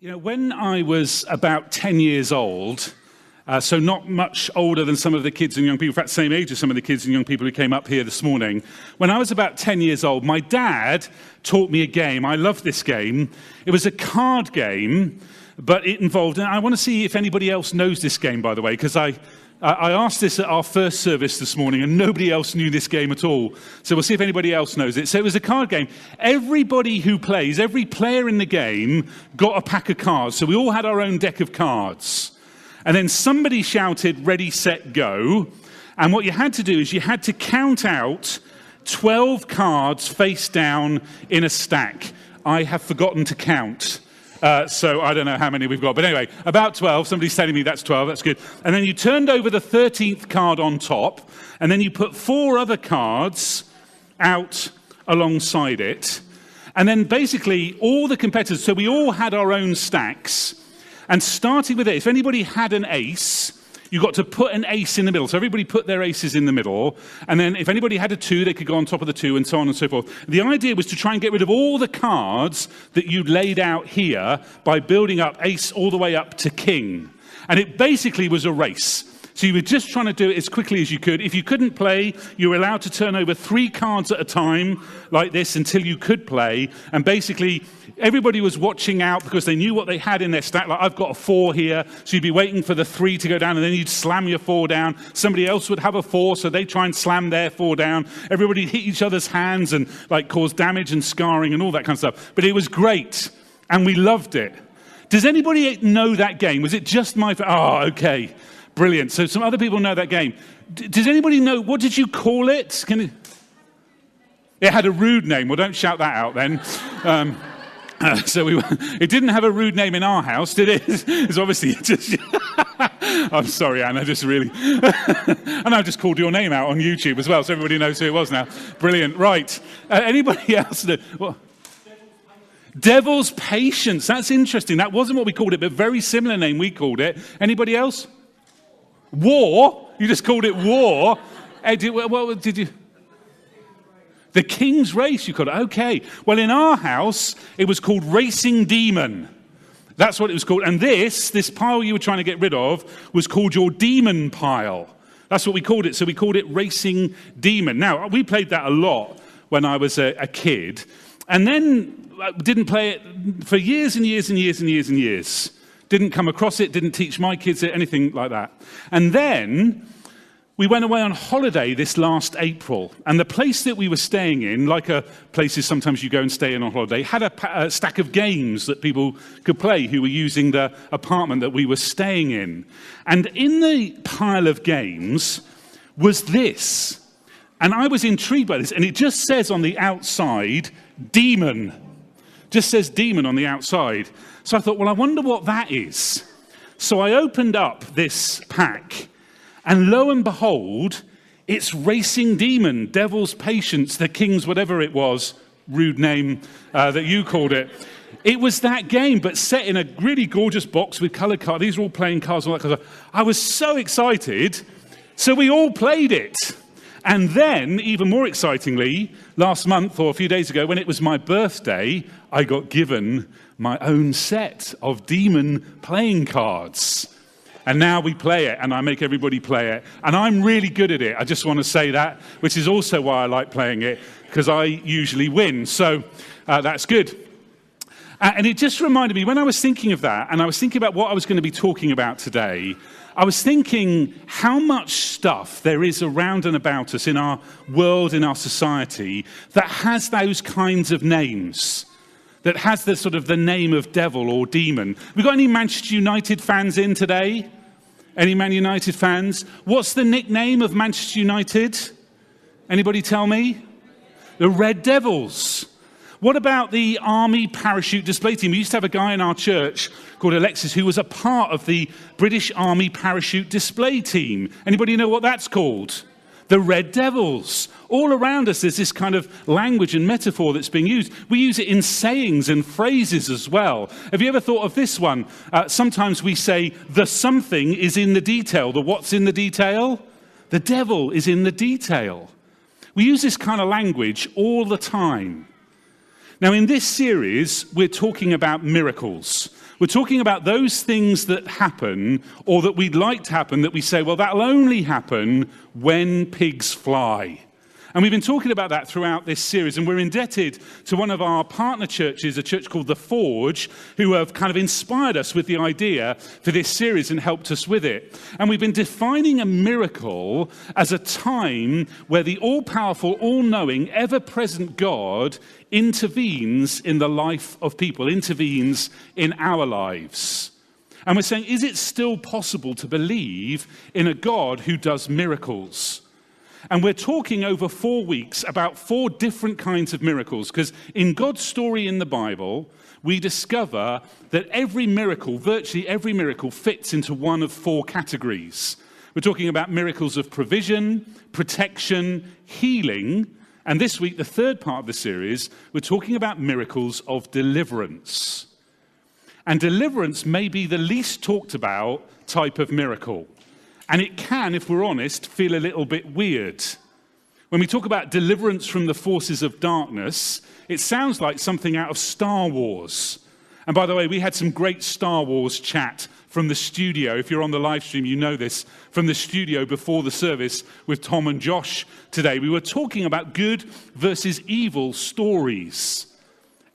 You know, when I was about 10 years old, uh, so not much older than some of the kids and young people, in fact, same age as some of the kids and young people who came up here this morning. When I was about 10 years old, my dad taught me a game. I love this game. It was a card game, but it involved, and I want to see if anybody else knows this game, by the way, because I, I asked this at our first service this morning, and nobody else knew this game at all. So we'll see if anybody else knows it. So it was a card game. Everybody who plays, every player in the game, got a pack of cards. So we all had our own deck of cards. And then somebody shouted, Ready, set, go. And what you had to do is you had to count out 12 cards face down in a stack. I have forgotten to count. Uh, so I don't know how many we've got. But anyway, about 12. Somebody's telling me that's 12. That's good. And then you turned over the 13th card on top, and then you put four other cards out alongside it. And then basically all the competitors, so we all had our own stacks. And starting with it, if anybody had an ace, you got to put an ace in the middle. So everybody put their aces in the middle. And then if anybody had a two, they could go on top of the two, and so on and so forth. The idea was to try and get rid of all the cards that you'd laid out here by building up ace all the way up to king. And it basically was a race. So you were just trying to do it as quickly as you could. If you couldn't play, you were allowed to turn over three cards at a time, like this, until you could play. And basically, everybody was watching out because they knew what they had in their stack. Like, I've got a four here, so you'd be waiting for the three to go down, and then you'd slam your four down. Somebody else would have a four, so they'd try and slam their four down. Everybody hit each other's hands and like cause damage and scarring and all that kind of stuff. But it was great, and we loved it. Does anybody know that game? Was it just my? Oh, okay, brilliant. So some other people know that game. D- does anybody know what did you call it? Can it? It had a rude name. Well, don't shout that out then. Um, uh, so we, it didn't have a rude name in our house, did it? It's obviously just. I'm sorry, Anna, just really. and I've just called your name out on YouTube as well, so everybody knows who it was now. Brilliant. Right. Uh, anybody else? What? Devil's patience. That's interesting. That wasn't what we called it, but very similar name we called it. Anybody else? War. You just called it war. Hey, did, what did you? The King's Race, you called it. Okay. Well, in our house, it was called Racing Demon. That's what it was called. And this, this pile you were trying to get rid of, was called your demon pile. That's what we called it. So we called it Racing Demon. Now, we played that a lot when I was a, a kid. And then I uh, didn't play it for years and years and years and years and years. Didn't come across it, didn't teach my kids it, anything like that. And then we went away on holiday this last April, and the place that we were staying in, like a places sometimes you go and stay in on holiday, had a, a, stack of games that people could play who were using the apartment that we were staying in. And in the pile of games was this. And I was intrigued by this, and it just says on the outside, demon. Just says demon on the outside. So I thought, well, I wonder what that is. So I opened up this pack and lo and behold, it's Racing Demon, Devil's Patience, the King's whatever it was, rude name uh, that you called it. It was that game, but set in a really gorgeous box with colored cards. These are all playing cards and all that kind of stuff. I was so excited. So we all played it. And then, even more excitingly, last month or a few days ago, when it was my birthday, I got given my own set of demon playing cards. And now we play it, and I make everybody play it. And I'm really good at it. I just want to say that, which is also why I like playing it, because I usually win. So uh, that's good. Uh, and it just reminded me when I was thinking of that, and I was thinking about what I was going to be talking about today, I was thinking how much stuff there is around and about us in our world, in our society, that has those kinds of names that has the sort of the name of devil or demon. We got any Manchester United fans in today? Any Man United fans? What's the nickname of Manchester United? Anybody tell me? The Red Devils. What about the Army parachute display team? We used to have a guy in our church called Alexis who was a part of the British Army parachute display team. Anybody know what that's called? the red devils. All around us, there's this kind of language and metaphor that's being used. We use it in sayings and phrases as well. Have you ever thought of this one? Uh, sometimes we say, the something is in the detail. The what's in the detail? The devil is in the detail. We use this kind of language all the time. Now, in this series, we're talking about miracles. We're talking about those things that happen or that we'd like to happen that we say, well, that'll only happen when pigs fly. And we've been talking about that throughout this series, and we're indebted to one of our partner churches, a church called The Forge, who have kind of inspired us with the idea for this series and helped us with it. And we've been defining a miracle as a time where the all powerful, all knowing, ever present God intervenes in the life of people, intervenes in our lives. And we're saying, is it still possible to believe in a God who does miracles? And we're talking over four weeks about four different kinds of miracles, because in God's story in the Bible, we discover that every miracle, virtually every miracle, fits into one of four categories. We're talking about miracles of provision, protection, healing, and this week, the third part of the series, we're talking about miracles of deliverance. And deliverance may be the least talked about type of miracle. And it can, if we're honest, feel a little bit weird. When we talk about deliverance from the forces of darkness, it sounds like something out of Star Wars. And by the way, we had some great Star Wars chat from the studio. If you're on the live stream, you know this from the studio before the service with Tom and Josh today. We were talking about good versus evil stories.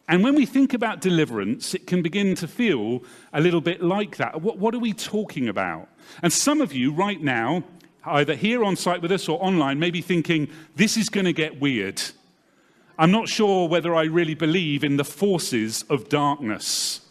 And when we think about deliverance, it can begin to feel a little bit like that. What, what, are we talking about? And some of you right now, either here on site with us or online, may be thinking, this is going to get weird. I'm not sure whether I really believe in the forces of darkness.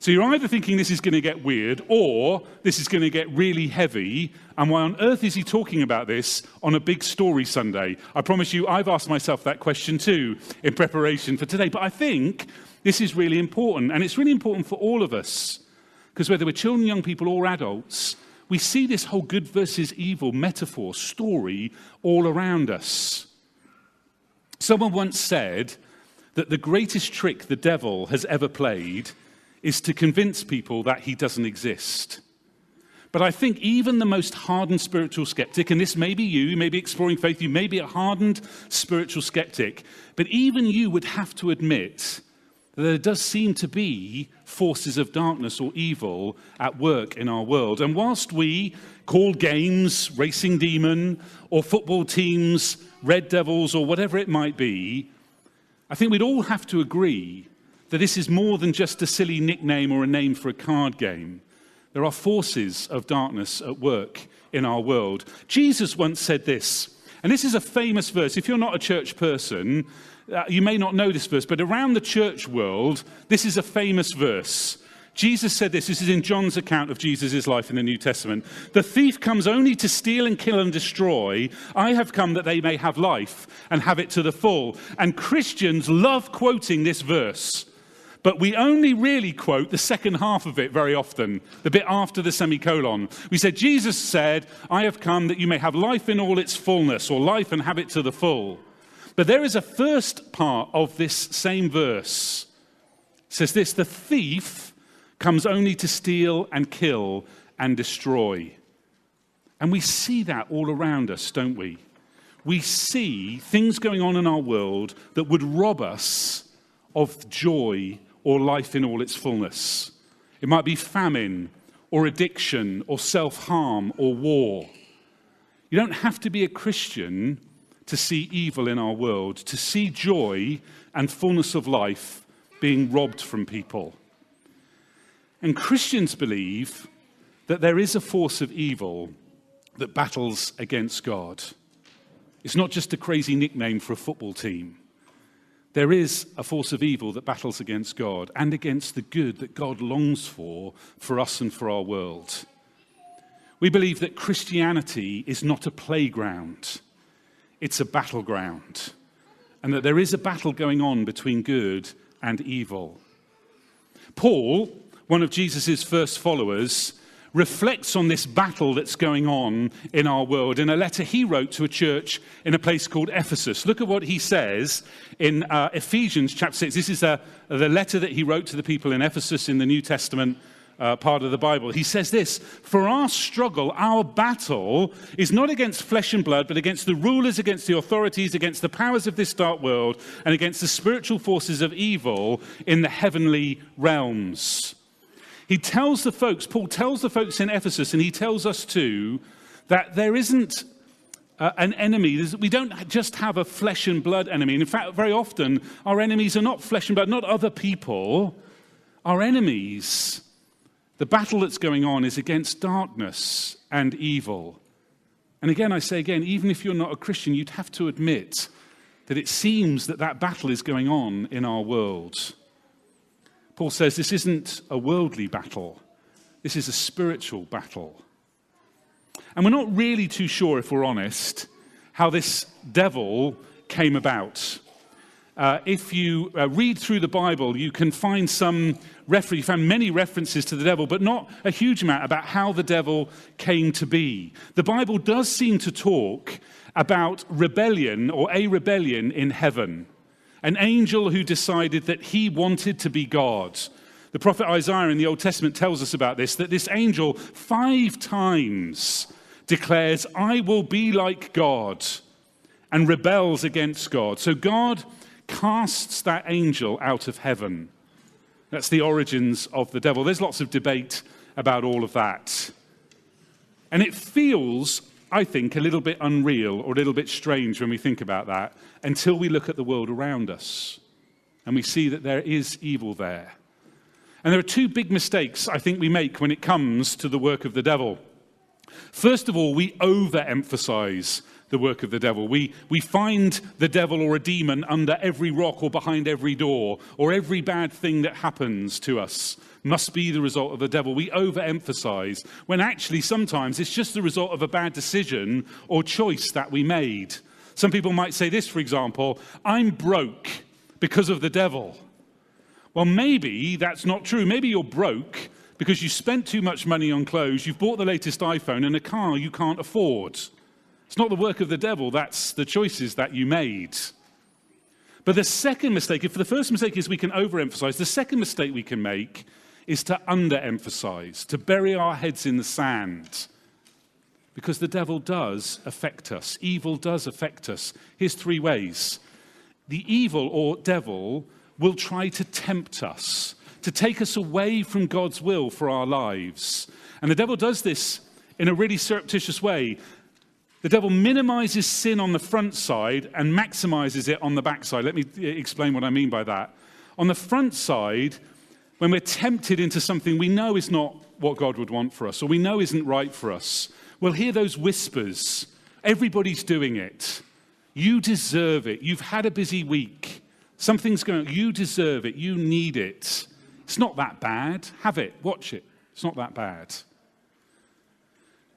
So you're either thinking this is going to get weird or this is going to get really heavy. And why on earth is he talking about this on a big story Sunday? I promise you, I've asked myself that question too in preparation for today. But I think this is really important. And it's really important for all of us. Because whether we're children, young people, or adults, we see this whole good versus evil metaphor, story all around us. Someone once said that the greatest trick the devil has ever played is to convince people that he doesn't exist. But I think even the most hardened spiritual skeptic, and this may be you, you may be exploring faith, you may be a hardened spiritual skeptic, but even you would have to admit that there does seem to be forces of darkness or evil at work in our world. And whilst we call games Racing Demon or football teams Red Devils or whatever it might be, I think we'd all have to agree that this is more than just a silly nickname or a name for a card game. There are forces of darkness at work in our world. Jesus once said this, and this is a famous verse. If you're not a church person, uh, you may not know this verse, but around the church world, this is a famous verse. Jesus said this. This is in John's account of Jesus' life in the New Testament. The thief comes only to steal and kill and destroy. I have come that they may have life and have it to the full. And Christians love quoting this verse. But we only really quote the second half of it very often, the bit after the semicolon. We said, Jesus said, I have come that you may have life in all its fullness, or life and have it to the full. But there is a first part of this same verse. It says this the thief comes only to steal and kill and destroy. And we see that all around us, don't we? We see things going on in our world that would rob us of joy or life in all its fullness. It might be famine or addiction or self harm or war. You don't have to be a Christian to see evil in our world, to see joy and fullness of life being robbed from people. And Christians believe that there is a force of evil that battles against God. It's not just a crazy nickname for a football team. There is a force of evil that battles against God and against the good that God longs for for us and for our world. We believe that Christianity is not a playground, it's a battleground, and that there is a battle going on between good and evil. Paul, one of Jesus' first followers, reflects on this battle that's going on in our world in a letter he wrote to a church in a place called Ephesus. Look at what he says in uh, Ephesians chapter 6. This is uh, the letter that he wrote to the people in Ephesus in the New Testament. Uh, part of the Bible. He says this For our struggle, our battle is not against flesh and blood, but against the rulers, against the authorities, against the powers of this dark world, and against the spiritual forces of evil in the heavenly realms. He tells the folks, Paul tells the folks in Ephesus, and he tells us too, that there isn't uh, an enemy. We don't just have a flesh and blood enemy. And in fact, very often, our enemies are not flesh and blood, not other people. Our enemies, the battle that's going on is against darkness and evil. And again, I say again, even if you're not a Christian, you'd have to admit that it seems that that battle is going on in our world. Paul says this isn't a worldly battle, this is a spiritual battle. And we're not really too sure, if we're honest, how this devil came about. Uh, if you uh, read through the Bible, you can find some refer- you find many references to the devil, but not a huge amount about how the devil came to be. The Bible does seem to talk about rebellion or a rebellion in heaven, an angel who decided that he wanted to be God. The prophet Isaiah in the Old Testament tells us about this that this angel five times declares, I will be like God, and rebels against God. So God casts that angel out of heaven. That's the origins of the devil. There's lots of debate about all of that. And it feels, I think, a little bit unreal or a little bit strange when we think about that until we look at the world around us and we see that there is evil there. And there are two big mistakes I think we make when it comes to the work of the devil. First of all, we overemphasize the work of the devil. We, we find the devil or a demon under every rock or behind every door, or every bad thing that happens to us must be the result of the devil. We overemphasize when actually sometimes it's just the result of a bad decision or choice that we made. Some people might say this, for example I'm broke because of the devil. Well, maybe that's not true. Maybe you're broke because you spent too much money on clothes, you've bought the latest iPhone and a car you can't afford. It's not the work of the devil, that's the choices that you made. But the second mistake, if the first mistake is we can overemphasize, the second mistake we can make is to underemphasize, to bury our heads in the sand. Because the devil does affect us, evil does affect us. Here's three ways the evil or devil will try to tempt us to take us away from God's will for our lives. And the devil does this in a really surreptitious way. The devil minimizes sin on the front side and maximizes it on the back side. Let me eh, explain what I mean by that. On the front side, when we're tempted into something we know is not what God would want for us or we know isn't right for us, we'll hear those whispers. Everybody's doing it. You deserve it. You've had a busy week. Something's going on. You deserve it. You need it. It's not that bad. Have it, watch it. It's not that bad.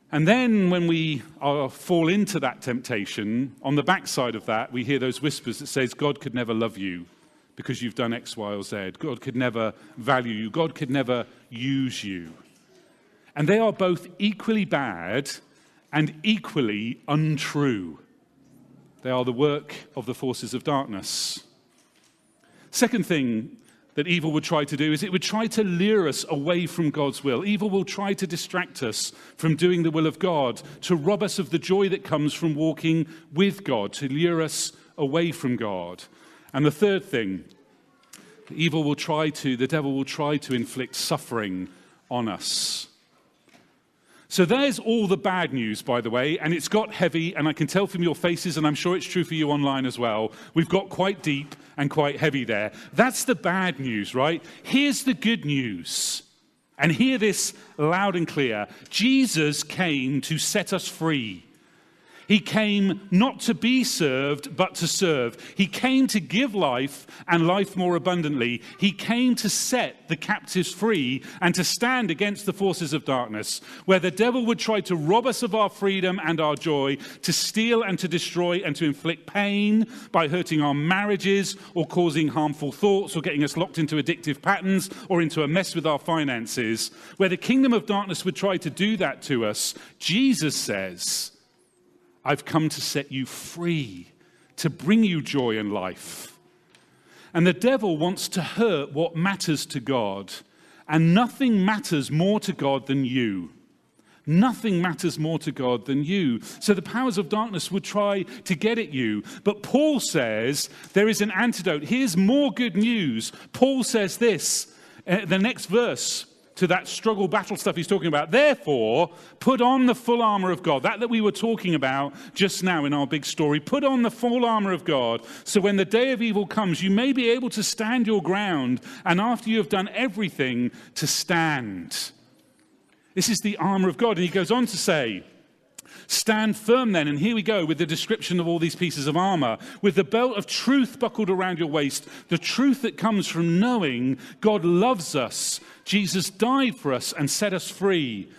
And then when we are, fall into that temptation, on the backside of that, we hear those whispers that says, God could never love you because you've done X, Y, or Z. God could never value you. God could never use you. And they are both equally bad and equally untrue. They are the work of the forces of darkness. Second thing that evil would try to do is it would try to lure us away from God's will. Evil will try to distract us from doing the will of God, to rob us of the joy that comes from walking with God, to lure us away from God. And the third thing, evil will try to, the devil will try to inflict suffering on us. So there's all the bad news, by the way, and it's got heavy, and I can tell from your faces, and I'm sure it's true for you online as well. We've got quite deep and quite heavy there. That's the bad news, right? Here's the good news. And hear this loud and clear Jesus came to set us free. He came not to be served, but to serve. He came to give life and life more abundantly. He came to set the captives free and to stand against the forces of darkness, where the devil would try to rob us of our freedom and our joy, to steal and to destroy and to inflict pain by hurting our marriages or causing harmful thoughts or getting us locked into addictive patterns or into a mess with our finances. Where the kingdom of darkness would try to do that to us, Jesus says, I've come to set you free, to bring you joy and life. And the devil wants to hurt what matters to God. And nothing matters more to God than you. Nothing matters more to God than you. So the powers of darkness would try to get at you. But Paul says there is an antidote. Here's more good news. Paul says this, uh, the next verse to that struggle battle stuff he's talking about. Therefore, put on the full armor of God. That that we were talking about just now in our big story. Put on the full armor of God so when the day of evil comes, you may be able to stand your ground and after you have done everything to stand. This is the armor of God. And he goes on to say, Stand firm then, and here we go with the description of all these pieces of armor. With the belt of truth buckled around your waist, the truth that comes from knowing God loves us, Jesus died for us and set us free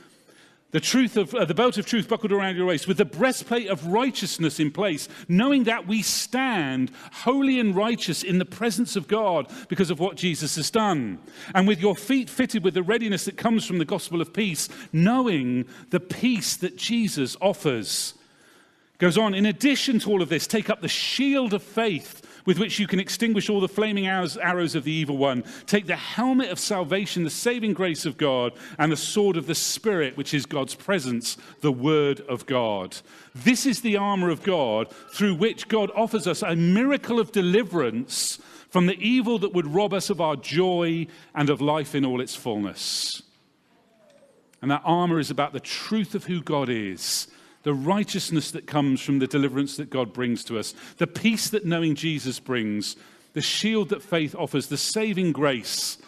the truth of uh, the belt of truth buckled around your waist with the breastplate of righteousness in place knowing that we stand holy and righteous in the presence of god because of what jesus has done. And with your feet fitted with the readiness that comes from the gospel of peace knowing the peace that jesus offers. Goes on in addition to all of this take up the shield of faith with which you can extinguish all the flaming arrows of the evil one. Take the helmet of salvation, the saving grace of God, and the sword of the Spirit, which is God's presence, the Word of God. This is the armor of God through which God offers us a miracle of deliverance from the evil that would rob us of our joy and of life in all its fullness. And that armor is about the truth of who God is the righteousness that comes from the deliverance that God brings to us, the peace that knowing Jesus brings, the shield that faith offers, the saving grace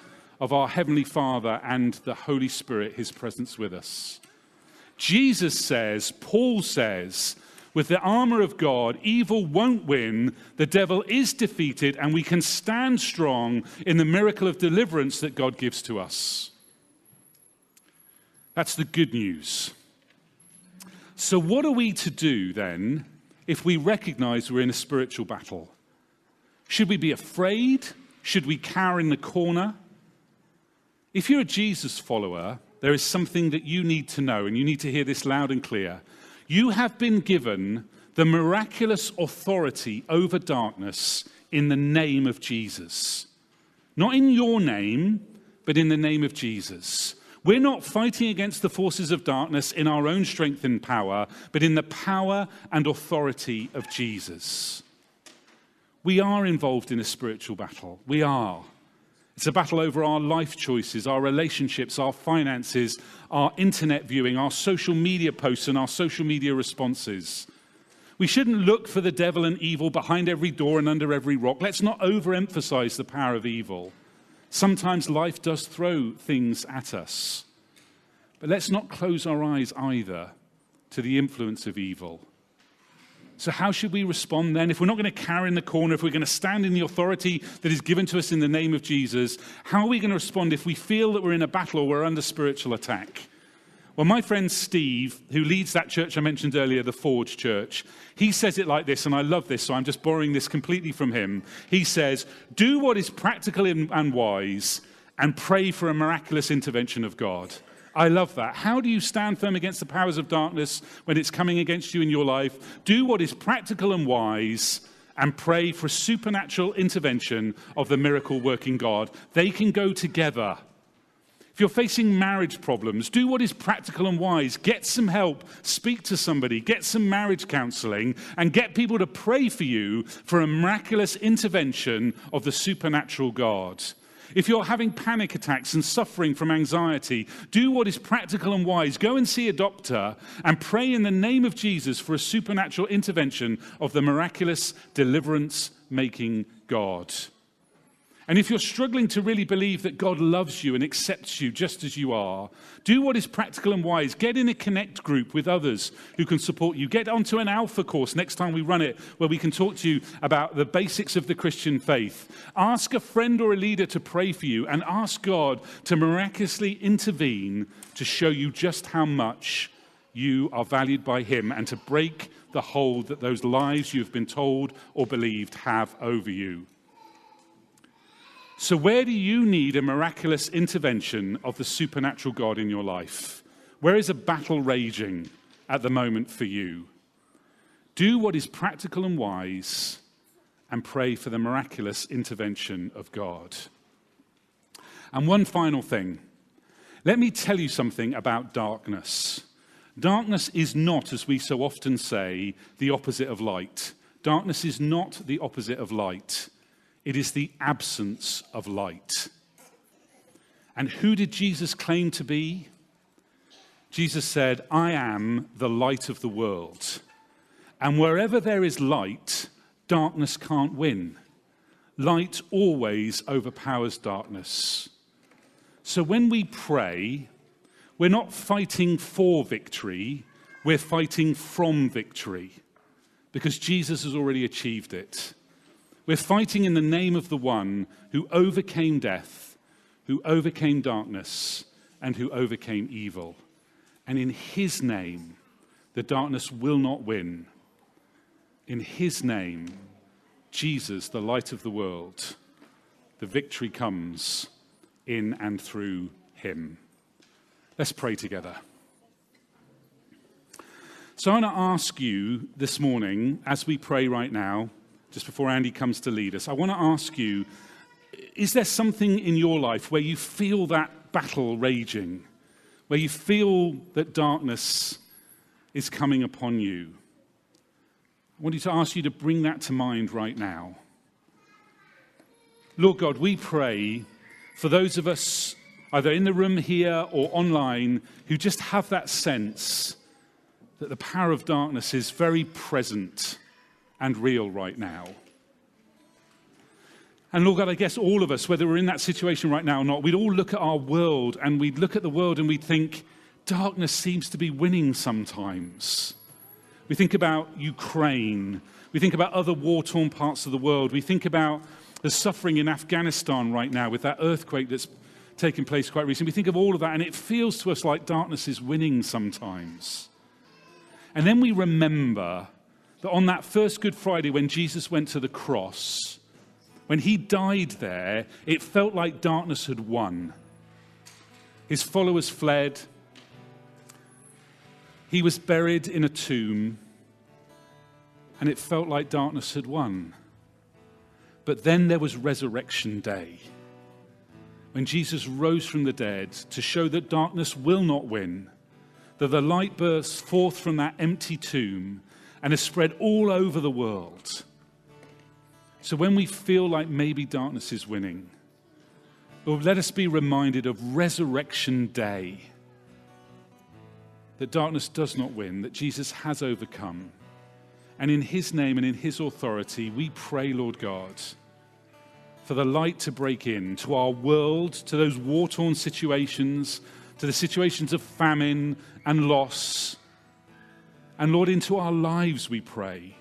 of our Heavenly Father and the Holy Spirit, His presence with us. Jesus says, Paul says, with the armor of God, evil won't win, the devil is defeated, and we can stand strong in the miracle of deliverance that God gives to us. That's the good news. So, what are we to do then if we recognize we're in a spiritual battle? Should we be afraid? Should we cower in the corner? If you're a Jesus follower, there is something that you need to know, and you need to hear this loud and clear. You have been given the miraculous authority over darkness in the name of Jesus. Not in your name, but in the name of Jesus. We're not fighting against the forces of darkness in our own strength and power, but in the power and authority of Jesus. We are involved in a spiritual battle. We are. It's a battle over our life choices, our relationships, our finances, our internet viewing, our social media posts, and our social media responses. We shouldn't look for the devil and evil behind every door and under every rock. Let's not overemphasize the power of evil. Sometimes life does throw things at us. But let's not close our eyes either to the influence of evil. So, how should we respond then? If we're not going to cower in the corner, if we're going to stand in the authority that is given to us in the name of Jesus, how are we going to respond if we feel that we're in a battle or we're under spiritual attack? Well, my friend Steve, who leads that church I mentioned earlier, the Forge Church, he says it like this, and I love this, so I'm just borrowing this completely from him. He says, Do what is practical and wise, and pray for a miraculous intervention of God. I love that. How do you stand firm against the powers of darkness when it's coming against you in your life? Do what is practical and wise and pray for a supernatural intervention of the miracle working God. They can go together. If you're facing marriage problems, do what is practical and wise. Get some help, speak to somebody, get some marriage counseling, and get people to pray for you for a miraculous intervention of the supernatural God. If you're having panic attacks and suffering from anxiety, do what is practical and wise. Go and see a doctor and pray in the name of Jesus for a supernatural intervention of the miraculous deliverance making God. And if you're struggling to really believe that God loves you and accepts you just as you are, do what is practical and wise. Get in a connect group with others who can support you. Get onto an alpha course next time we run it where we can talk to you about the basics of the Christian faith. Ask a friend or a leader to pray for you and ask God to miraculously intervene to show you just how much you are valued by Him and to break the hold that those lies you've been told or believed have over you. So, where do you need a miraculous intervention of the supernatural God in your life? Where is a battle raging at the moment for you? Do what is practical and wise and pray for the miraculous intervention of God. And one final thing let me tell you something about darkness. Darkness is not, as we so often say, the opposite of light. Darkness is not the opposite of light. It is the absence of light. And who did Jesus claim to be? Jesus said, I am the light of the world. And wherever there is light, darkness can't win. Light always overpowers darkness. So when we pray, we're not fighting for victory, we're fighting from victory because Jesus has already achieved it. We're fighting in the name of the one who overcame death, who overcame darkness, and who overcame evil. And in his name, the darkness will not win. In his name, Jesus, the light of the world, the victory comes in and through him. Let's pray together. So I want to ask you this morning, as we pray right now, just before Andy comes to lead us, I want to ask you is there something in your life where you feel that battle raging, where you feel that darkness is coming upon you? I want you to ask you to bring that to mind right now. Lord God, we pray for those of us either in the room here or online who just have that sense that the power of darkness is very present and real right now. And Lord God, I guess all of us, whether we're in that situation right now or not, we'd all look at our world and we'd look at the world and we'd think, darkness seems to be winning sometimes. We think about Ukraine. We think about other war torn parts of the world. We think about the suffering in Afghanistan right now with that earthquake that's taken place quite recently. We think of all of that, and it feels to us like darkness is winning sometimes. And then we remember that on that first Good Friday, when Jesus went to the cross, when he died there, it felt like darkness had won. His followers fled. He was buried in a tomb, and it felt like darkness had won. But then there was Resurrection Day, when Jesus rose from the dead to show that darkness will not win, that the light bursts forth from that empty tomb and is spread all over the world. So when we feel like maybe darkness is winning, let us be reminded of Resurrection Day that darkness does not win, that Jesus has overcome. And in his name and in his authority, we pray, Lord God, for the light to break in to our world, to those war torn situations, to the situations of famine and loss. And Lord, into our lives we pray.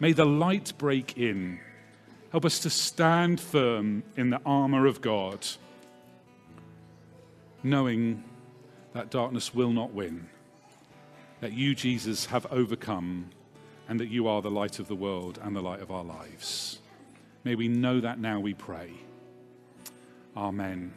May the light break in. Help us to stand firm in the armor of God, knowing that darkness will not win that you, Jesus, have overcome and that you are the light of the world and the light of our lives. May we know that now, we pray. Amen.